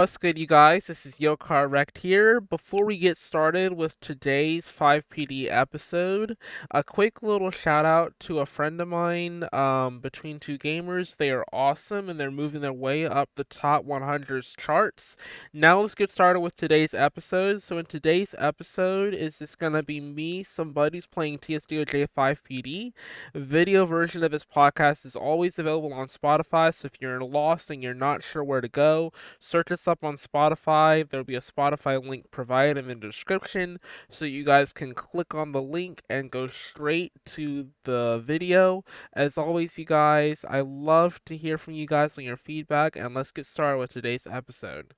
What's good, you guys? This is Yokar Rect here. Before we get started with today's FivePD episode, a quick little shout out to a friend of mine, um, Between Two Gamers. They are awesome and they're moving their way up the top 100s charts. Now let's get started with today's episode. So in today's episode, is just gonna be me, some buddies playing TSDOJ FivePD. Video version of this podcast is always available on Spotify. So if you're lost and you're not sure where to go, search us up on Spotify. There'll be a Spotify link provided in the description so you guys can click on the link and go straight to the video. As always, you guys, I love to hear from you guys on your feedback, and let's get started with today's episode.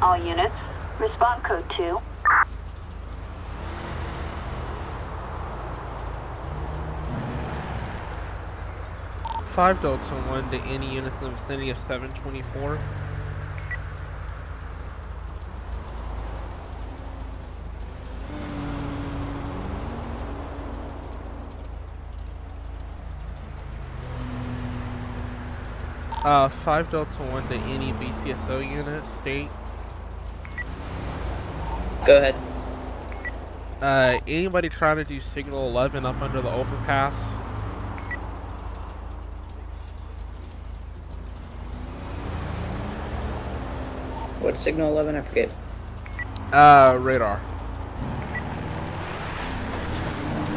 All units, respond code 2. Five Delta One to any units in the vicinity of 724. Uh, 5 Delta 1 to any BCSO unit, state. Go ahead. Uh, anybody trying to do Signal 11 up under the overpass? What's signal 11? I forget. Uh, radar.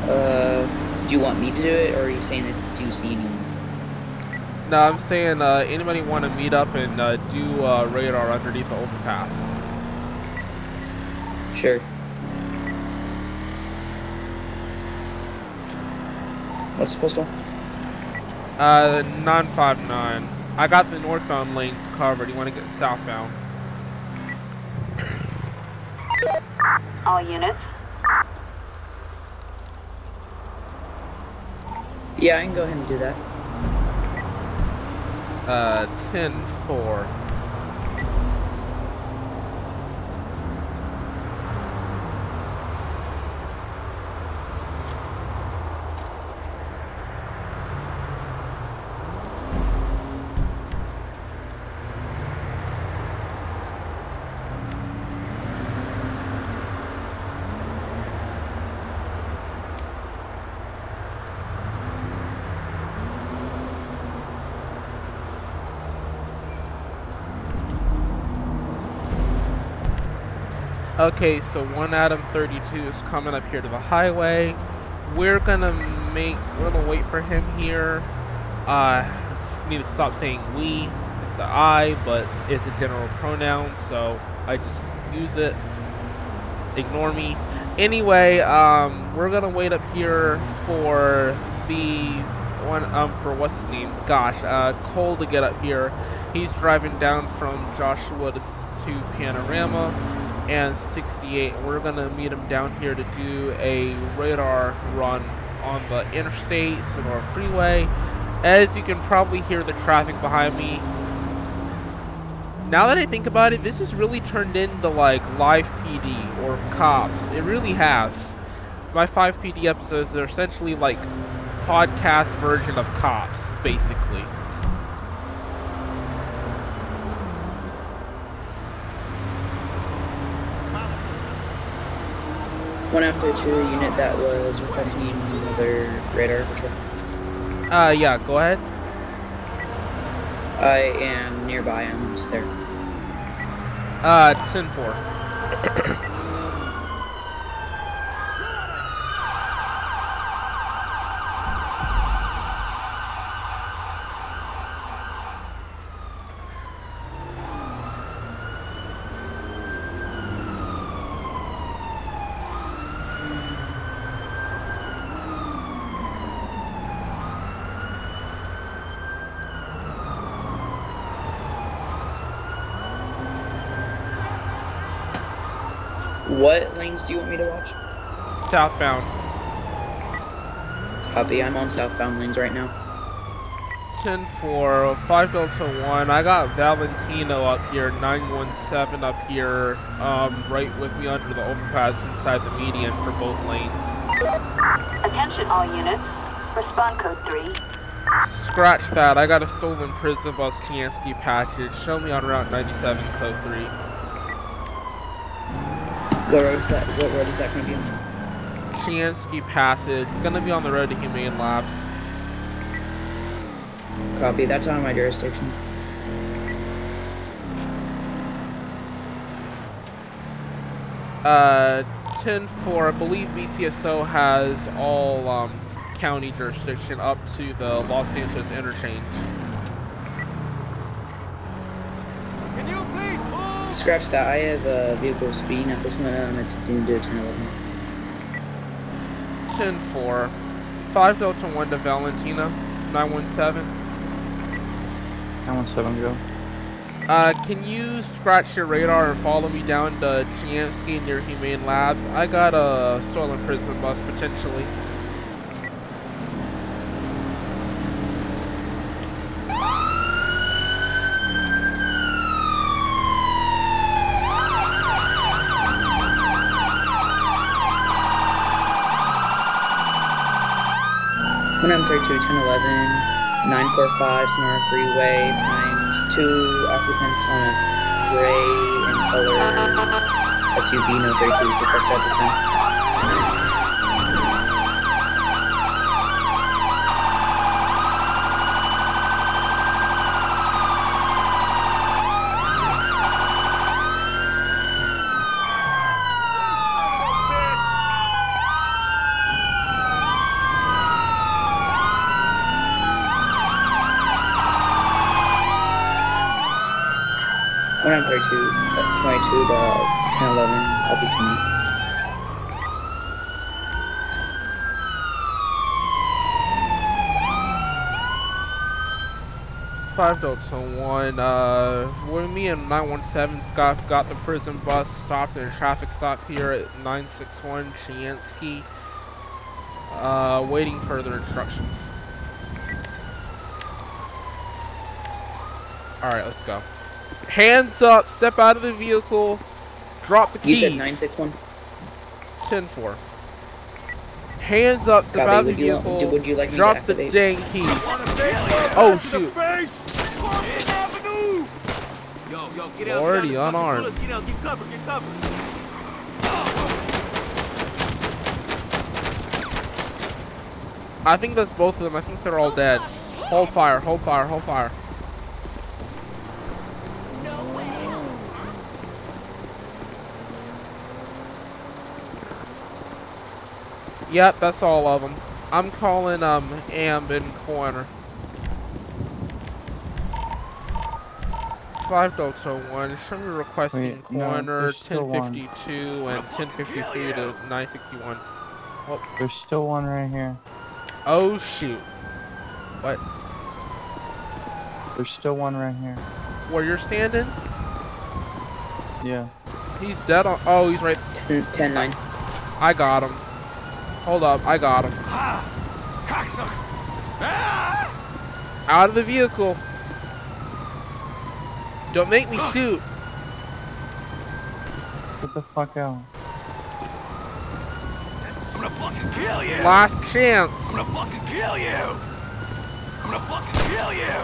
Uh, do you want me to do it, or are you saying that you see me? No, I'm saying, uh, anybody want to meet up and uh, do uh, radar underneath the overpass? Sure. What's the postal? Uh, 959. I got the northbound lanes covered. You want to get southbound? All units, Yeah, I can go ahead and do that. Uh, 10 4. Okay, so one Adam 32 is coming up here to the highway. We're gonna make, we're gonna wait for him here. Uh, need to stop saying we. It's a I, but it's a general pronoun, so I just use it. Ignore me. Anyway, um, we're gonna wait up here for the one, um, for what's his name? Gosh, uh, Cole to get up here. He's driving down from Joshua to, to Panorama and 68. We're gonna meet him down here to do a radar run on the interstate, Senora Freeway. As you can probably hear the traffic behind me. Now that I think about it, this has really turned into like live PD or cops. It really has. My FivePD episodes are essentially like podcast version of cops, basically. One after two unit that was requesting another radar patrol. Uh, yeah, go ahead. I am nearby. I'm just there. Uh, 10 4. What lanes do you want me to watch? Southbound. Copy. I'm on southbound lanes right now. 10 4, 5 Delta 1. I got Valentino up here, 917 up here, um, right with me under the overpass inside the median for both lanes. Attention all units. Respond code 3. Scratch that. I got a stolen prison bus Chianski package. Show me on Route 97, Code 3. What road is that? What road is that going to be on? Chianski Passage. Gonna be on the road to Humane Labs. Copy. That's out of my jurisdiction. Uh, 10-4, I believe BCSO has all um, county jurisdiction up to the Los Santos interchange. Can you please move? Scratch that. I have a vehicle speeding at this moment. I'm attempting to do a 10 11. 10-4, 5 Delta 1 to Valentina, 917. 917 go. Uh, can you scratch your radar and follow me down to Chianski near Humane Labs? I got a stolen prison bus potentially. One M thirty two ten eleven nine four five Senora Freeway times two occupants on a gray and color SUV no thirty two is requested at this time. One M thirty two twenty two to ten eleven. I'll be to meet. Five Delta One. Uh, when me and 917 Scott got the prison bus stopped in a traffic stop here at 961 Chianski. Uh, waiting for further instructions. All right, let's go. Hands up! Step out of the vehicle. Drop the keys. You said nine six one. 10-4. Hands up! Step Copy. out of the Would you vehicle. would you like drop the dang keys. Oh shoot. Yo, yo, get out. Already get out, unarmed. bullets, Get out, get cover, get cover. I think that's both of them. I think they're all dead. Hold fire, hold fire, hold fire. Yep, that's all of them. I'm calling um Amb in corner. Five Delta One. Show me requesting Wait, corner there's still one. 1052 and 1053 to 961. Oh. There's still one right here. Oh shoot! What? There's still one right here. Where you're standing? Yeah. He's dead on. Oh, he's right. 10, 10 9. I got him. Hold up, I got him. Ha! Cocksucker! Ah! Out of the vehicle. Don't make me shoot. Get the fuck out. I'm gonna fucking kill you! Last chance. I'm gonna fucking kill you! I'm gonna fucking kill you!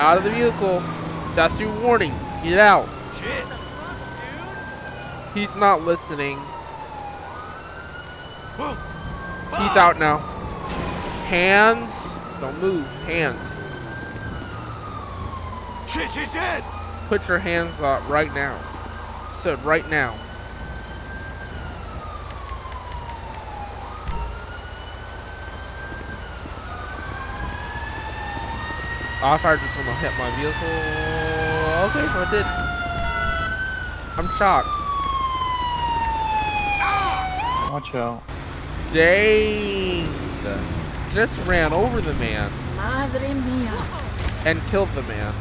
Out of the vehicle. That's your warning. Get out. Shit! He's not listening. Whoa. He's out now. Hands. Don't move. Hands. Put your hands up right now. Said right now. Oh, I fired just gonna hit my vehicle. Okay, so I did. I'm shocked. Watch out. Dang. Just ran over the man Madre mía. and killed the man.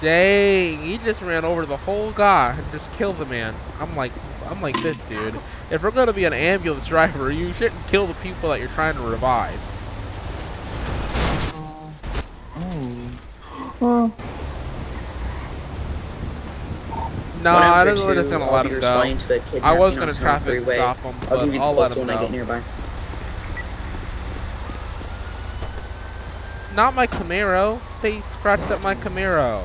Dang, he just ran over the whole guy and just killed the man. I'm like, I'm like this, dude. If we're gonna be an ambulance driver, you shouldn't kill the people that you're trying to revive. No, I don't two, think get a lot of let him go. To the I was gonna traffic stop him, but I'll, the I'll let him when go. I get nearby. Not my Camaro. They scratched up my Camaro.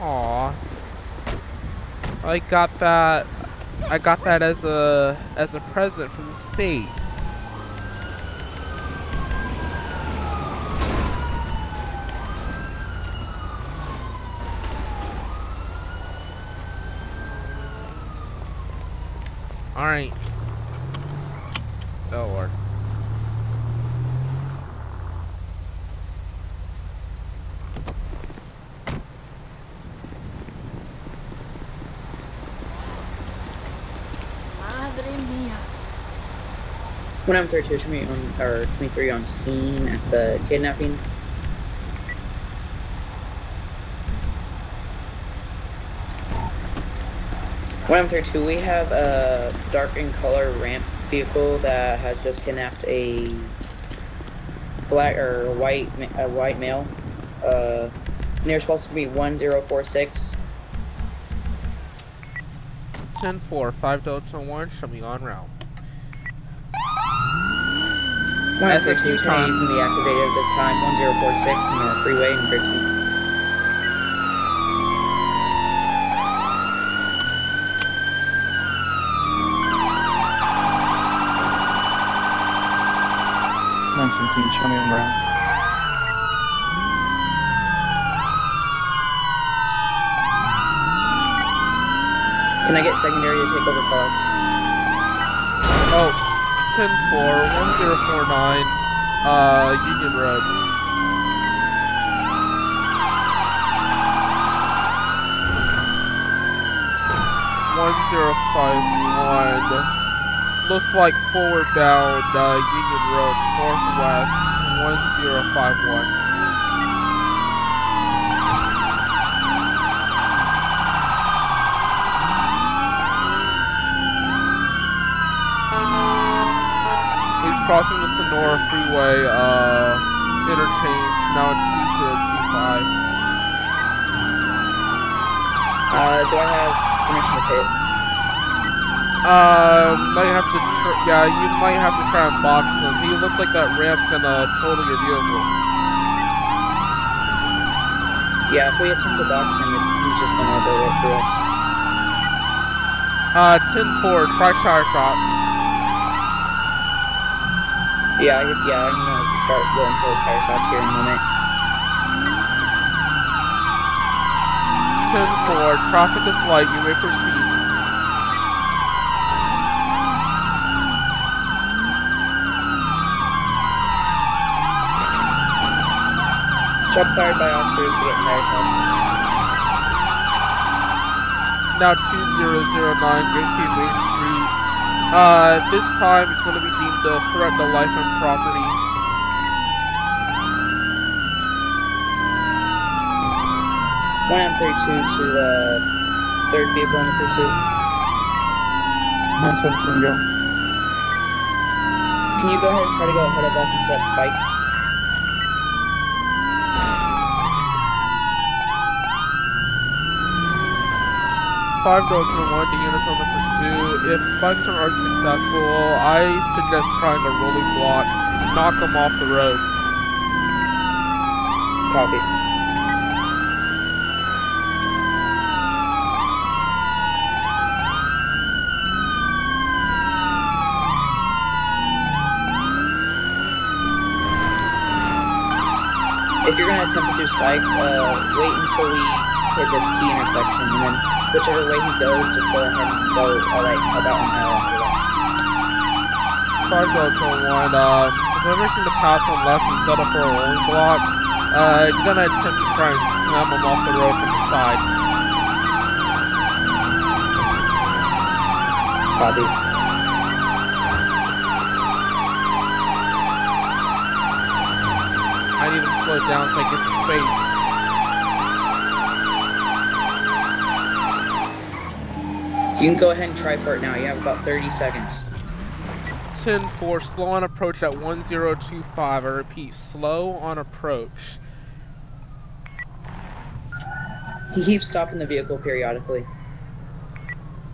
Aw. I got that. I got that as a as a present from the state. Alright. Oh lord. Madre mía. One M thirty two should be on or twenty three on scene at the kidnapping. One M thirty two, we have a dark in color ramp vehicle that has just kidnapped a black or white a white male. Uh, nearest supposed to be one zero four six. 10 4, 5 Delta 1, show me on route. One At the M thirty two, same is gonna be activated this time. One zero four six in the freeway in Grapeseed. Mention, can you show me around? Can I get secondary to take over callouts? Oh, 10 4, 1049, uh, Union Road. One zero five one. Looks like forward bound uh, Union Road Northwest. One zero five one. He's crossing the Senora Freeway uh, interchange now at 2025. Uh, do I have permission to pit? Uh, might have to. Yeah, you might have to try and box him. He looks like that ramp's gonna total your vehicle. Yeah, if we attempt to box him, it's, he's just gonna overload through us. Uh, 10-4, try shire shots. Yeah, yeah, I'm gonna start going for fire shots here in a moment. 10-4, traffic is light, you may proceed. Shots fired by officers to get fire shots. Now 2009 Grapeseed Main Street. Uh, this time it's gonna be deemed a threat to life and property. One M32 to the third vehicle in the pursuit. Mention, can go. Can you go ahead and try to go ahead of us and set up spikes? Five Delta One, the units on the pursuit. If spikes are unsuccessful, I suggest trying a rolling block. Knock them off the road. Copy. If you're gonna attempt to do spikes, uh, wait until we hit this T intersection, and then whichever way he goes, just go ahead and go all right about an hour after us. Five Delta One, um, if everything to pass on left and set up for a rolling block, uh, you're gonna attempt to try and slam him off the road from the side. Copy. I need them slowed down so I get some space. You can go ahead and try for it now. You have about 30 seconds. 10 4, slow on approach at 1025. I repeat, slow on approach. He keeps stopping the vehicle periodically.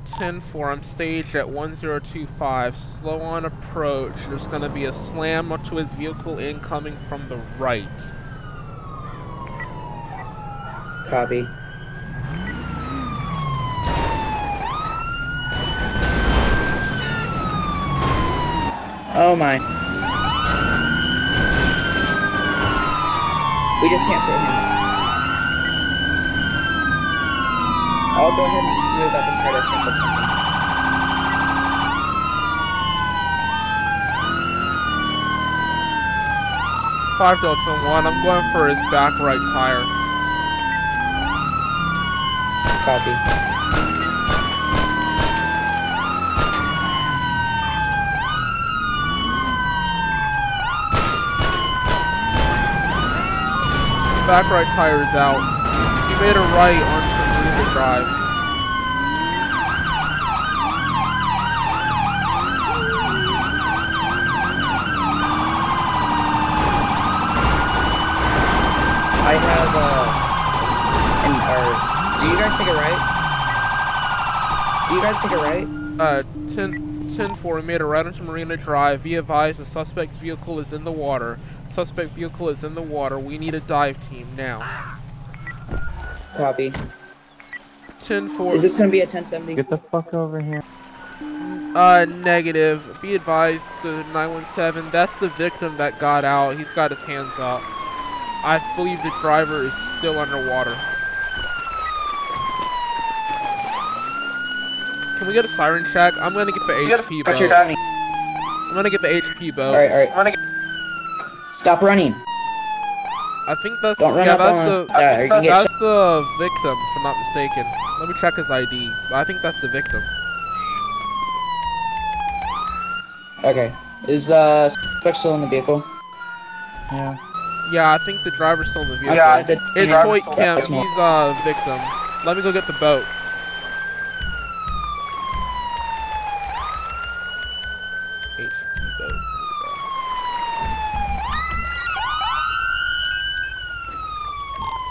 10-4, I'm staged at 1025. Slow on approach. There's gonna be a slam onto his vehicle incoming from the right. Copy. Oh my. We just can't put him. I'll go ahead and move up and try to think of something. Five Delta One, I'm going for his back right tire. Copy. Back right tire is out. He made a right onto Marina Drive. I have uh an do you guys take a right? Do you guys take a right? Uh, 10, 10 4, we made a right onto Marina Drive. Be advised, the suspect's vehicle is in the water. Suspect vehicle is in the water. We need a dive team now. Copy. 10 4. Is this gonna be a 1070? Get the fuck over here. Uh, negative. Be advised, the 917, that's the victim that got out. He's got his hands up. I believe the driver is still underwater. Can we get a siren Shack? I'm gonna get the HP Roger, boat. Johnny. I'm gonna get the HP boat. Alright, alright. Stop running. I think that's Don't run yeah, up on that's us. the Uh, you can that's the victim, if I'm not mistaken. Let me check his ID. But I think that's the victim. Okay. Is uh suspect still in the vehicle? Yeah. Yeah, I think the driver's still in the vehicle. Yeah, the It's driver- Hoyt Kemp. That's He's a victim. Let me go get the boat. HP boat. Here we go.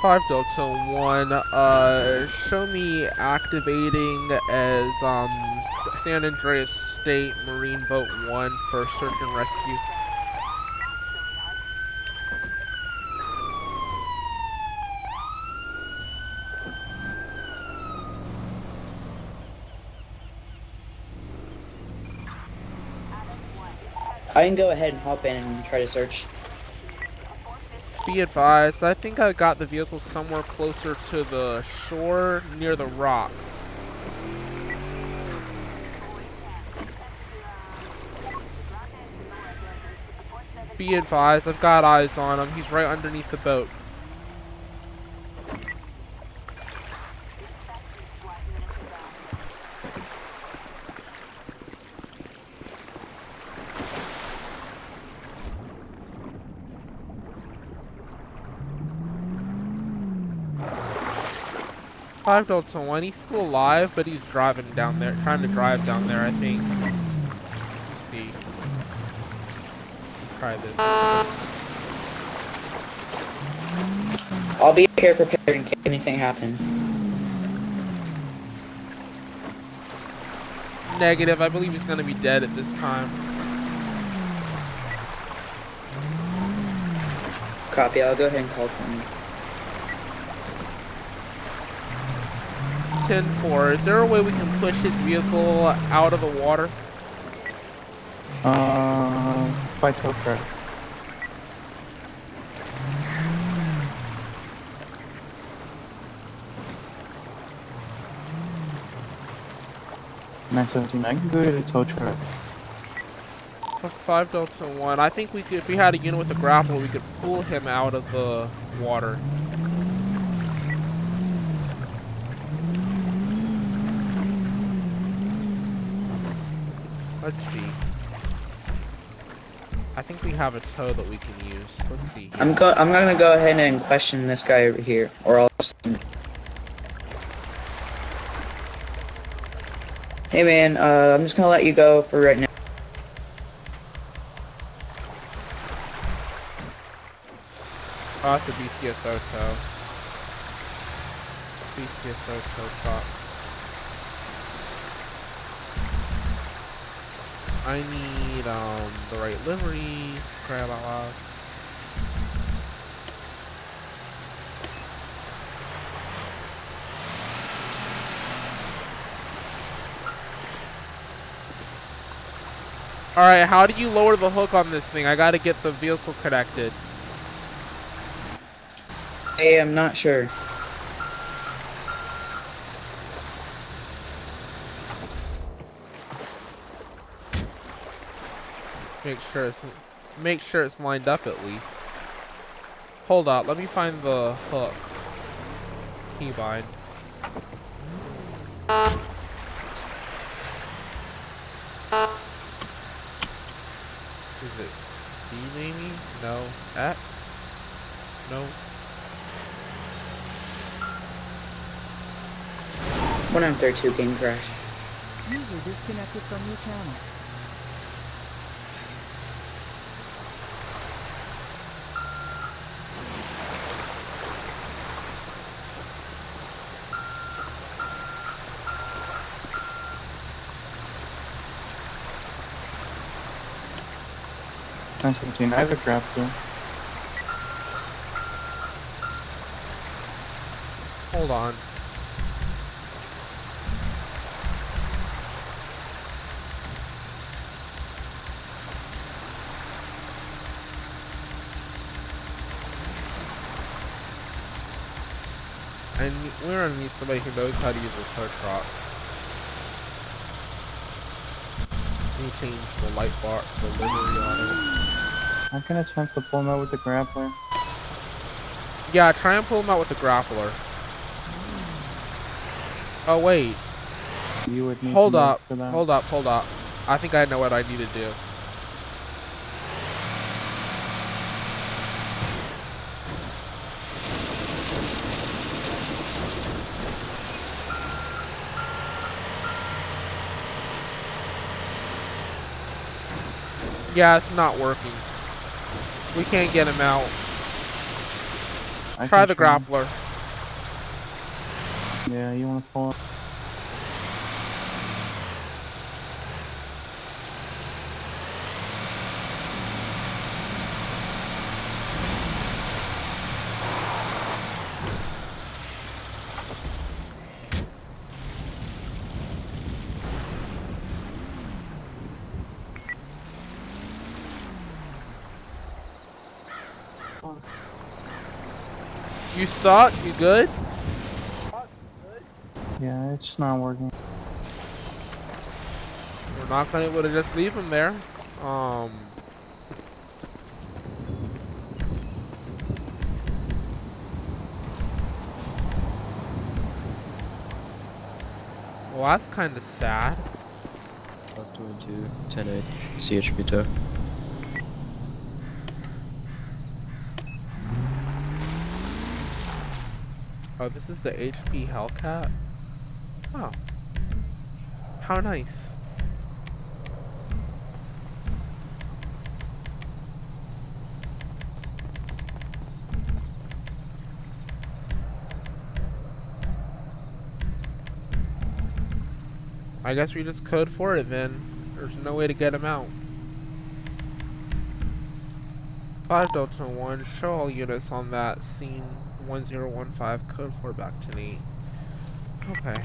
Five Delta One. Uh, show me activating as um San Andreas State Marine Boat One for search and rescue. I can go ahead and hop in and try to search. Be advised, I think I got the vehicle somewhere closer to the shore near the rocks. Be advised, I've got eyes on him. He's right underneath the boat. Five Delta One, he's still alive, but he's driving down there, trying to drive down there, I think. Let's see. Try this. I'll be here prepared in case anything happens. Negative, I believe he's gonna be dead at this time. Copy, I'll go ahead and call Tony. 10-4, is there a way we can push his vehicle out of the water? Uh, by tow truck. Nine seventeen. I can go to the tow truck. For 5 Delta 1, I think we could, if we had a unit with a grapple, we could pull him out of the water. Let's see. I think we have a tow that we can use. Let's see. here. I'm go I'm gonna go ahead and question this guy over here, or I'll. Hey man, uh, I'm just gonna let you go for right now. Oh, that's a BCSO tow. BCSO tow truck. I need um the right livery. Crap out loud. Alright, how do you lower the hook on this thing? I gotta get the vehicle connected. I am not sure. Make sure it's make sure it's lined up at least. Hold up, let me find the hook. Keybind. Is it D maybe? No. X? No. One M thirty-two game crash. User disconnected from your channel. Nine seventeen. I have a grappler. Hold on. And we're gonna need somebody who knows how to use a truck. Let me change the light bar, the livery on it. I'm gonna attempt to pull him out with the grappler. Yeah, try and pull him out with the grappler. Oh wait, You would need hold up, hold up, hold up. I think I know what I need to do. Yeah, it's not working. We can't get him out. I Try the try. grappler. Yeah, you wanna pull up? You stuck? You good? Yeah, it's not working. We're not gonna be able to just leave him there. Um. Well, that's kind of sad. Up to and two, 10 8, CHP tow. Oh, this is the HP Hellcat? Oh. How nice. I guess we just code for it then. There's no way to get him out. 5 Delta 1, show all units on that scene 1015, code 4 back to 8. Okay.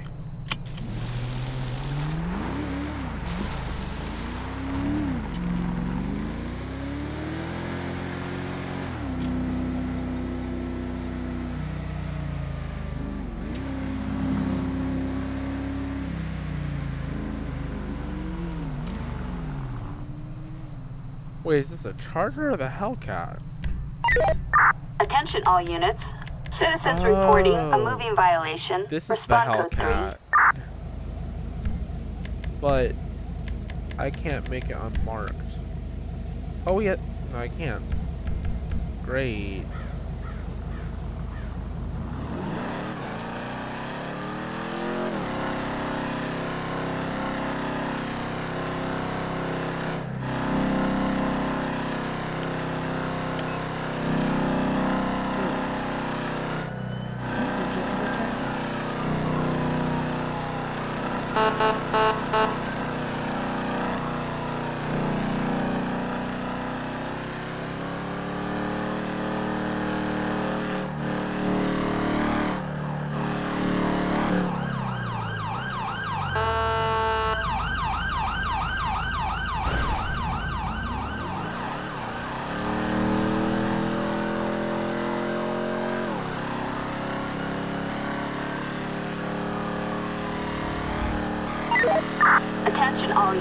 Wait, is this a Charger or the Hellcat? Attention all units. Citizens reporting a Oh. moving violation. This is the Respond three. Hellcat. But I can't make it unmarked. Oh yeah, no I can't. Great. User joined your channel.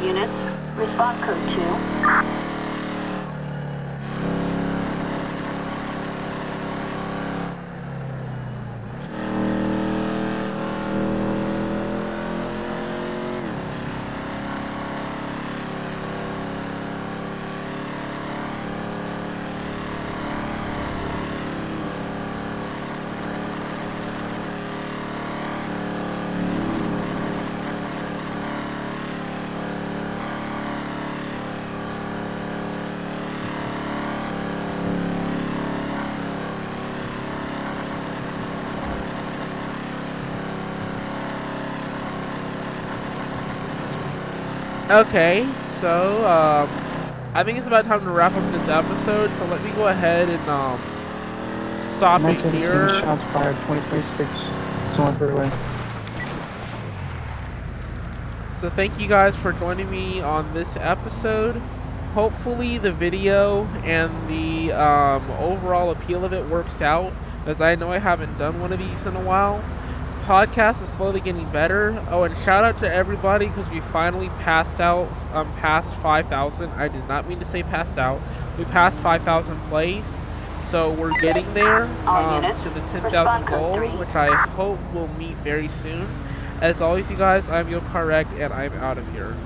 Units. Response code 2. Okay, so um, I think it's about time to wrap up this episode. So let me go ahead and um, stop it here. shots fired, 2026, Summer Freeway. So thank you guys for joining me on this episode. Hopefully the video and the um, overall appeal of it works out, as I know I haven't done one of these in a while. Podcast is slowly getting better. Oh, and shout out to everybody because we finally passed out, um, past 5,000. I did not mean to say passed out. We passed 5,000 plays, so we're getting there um, to the 10,000 goal, which I hope we'll meet very soon. As always, you guys, I'm Yo Correct, and I'm out of here.